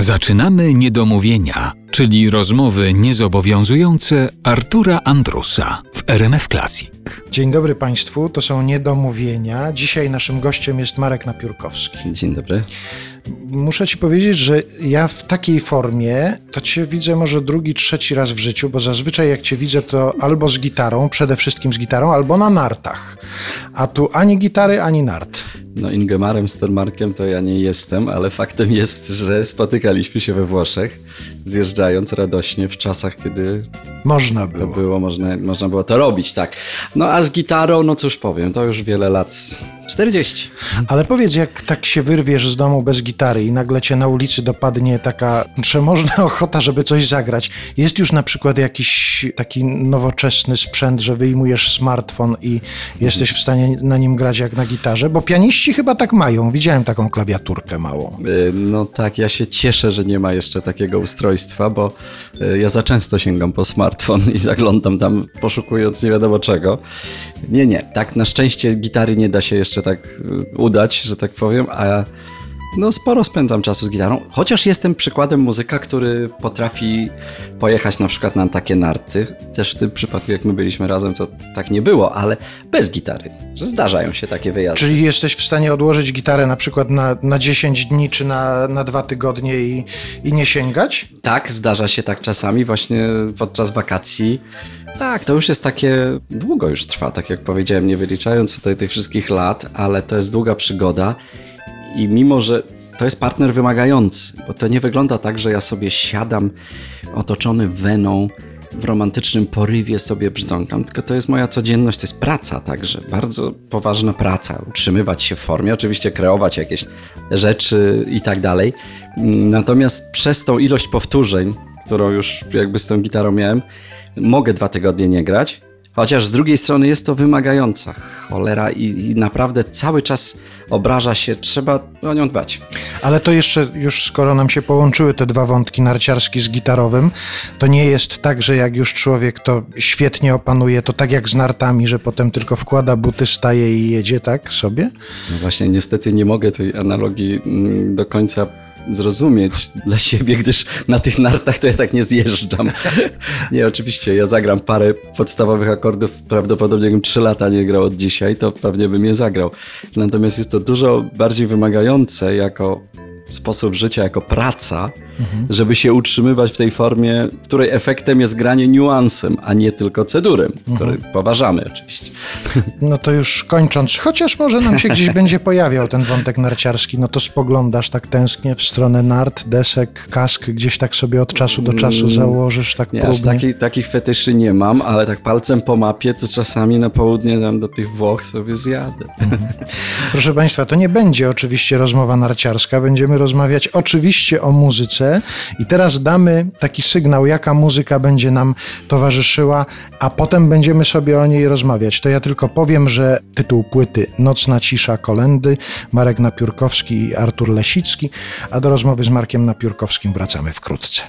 Zaczynamy niedomówienia, czyli rozmowy niezobowiązujące Artura Andrusa w RMF Classic. Dzień dobry Państwu, to są niedomówienia. Dzisiaj naszym gościem jest Marek Napiórkowski. Dzień dobry. Muszę Ci powiedzieć, że ja w takiej formie to Cię widzę może drugi, trzeci raz w życiu, bo zazwyczaj jak Cię widzę to albo z gitarą, przede wszystkim z gitarą, albo na nartach. A tu ani gitary, ani nart. No Ingemarem Stermarkiem to ja nie jestem, ale faktem jest, że spotykaliśmy się we Włoszech, zjeżdżając radośnie w czasach, kiedy Można to było. było, można, można było to robić, tak. No a z gitarą, no cóż powiem, to już wiele lat, 40. Ale powiedz, jak tak się wyrwiesz z domu bez gitary i nagle cię na ulicy dopadnie taka przemożna ochota, żeby coś zagrać. Jest już na przykład jakiś taki nowoczesny sprzęt, że wyjmujesz smartfon i jesteś w stanie na nim grać jak na gitarze? Bo pianiści chyba tak mają. Widziałem taką klawiaturkę małą. Y, No tak, ja się cieszę, że nie ma jeszcze takiego ustrojstwa, bo y, ja za często sięgam po smartfon i zaglądam tam, poszukując nie wiadomo czego. Nie, nie, tak na szczęście gitary nie da się jeszcze tak y, udać, że tak powiem, a no sporo spędzam czasu z gitarą, chociaż jestem przykładem muzyka, który potrafi pojechać na przykład na takie narty. Też w tym przypadku, jak my byliśmy razem, to tak nie było, ale bez gitary, że zdarzają się takie wyjazdy. Czyli jesteś w stanie odłożyć gitarę na przykład na, na 10 dni czy na, na dwa tygodnie i, i nie sięgać? Tak, zdarza się tak czasami właśnie podczas wakacji. Tak, to już jest takie, długo już trwa, tak jak powiedziałem, nie wyliczając tutaj tych wszystkich lat, ale to jest długa przygoda i mimo, że to jest partner wymagający, bo to nie wygląda tak, że ja sobie siadam otoczony weną, w romantycznym porywie sobie brzdąkam, tylko to jest moja codzienność, to jest praca także, bardzo poważna praca, utrzymywać się w formie, oczywiście kreować jakieś rzeczy i tak dalej. Natomiast przez tą ilość powtórzeń, którą już jakby z tą gitarą miałem, mogę dwa tygodnie nie grać, Chociaż z drugiej strony jest to wymagająca cholera i, i naprawdę cały czas obraża się, trzeba o nią dbać. Ale to jeszcze już skoro nam się połączyły te dwa wątki, narciarski z gitarowym, to nie jest tak, że jak już człowiek to świetnie opanuje, to tak jak z nartami, że potem tylko wkłada buty, staje i jedzie tak sobie? No właśnie, niestety nie mogę tej analogii mm, do końca zrozumieć dla siebie, gdyż na tych nartach to ja tak nie zjeżdżam. nie, oczywiście, ja zagram parę podstawowych akordów, prawdopodobnie jakbym trzy lata nie grał od dzisiaj, to pewnie bym je zagrał. Natomiast jest to dużo bardziej wymagające jako sposób życia, jako praca, żeby się utrzymywać w tej formie, której efektem jest granie niuansem, a nie tylko cedurem, który poważamy oczywiście. No to już kończąc, chociaż może nam się gdzieś będzie pojawiał ten wątek narciarski, no to spoglądasz tak tęsknie w stronę nart, desek, kask, gdzieś tak sobie od czasu do czasu założysz tak Nie, próbnie. taki, takich fetyszy nie mam, ale tak palcem po mapie to czasami na południe tam do tych Włoch sobie zjadę. Proszę Państwa, to nie będzie oczywiście rozmowa narciarska, będziemy rozmawiać oczywiście o i teraz damy taki sygnał, jaka muzyka będzie nam towarzyszyła, a potem będziemy sobie o niej rozmawiać. To ja tylko powiem, że tytuł płyty Nocna cisza kolendy, Marek Napiórkowski i Artur Lesicki, a do rozmowy z Markiem Napiórkowskim wracamy wkrótce.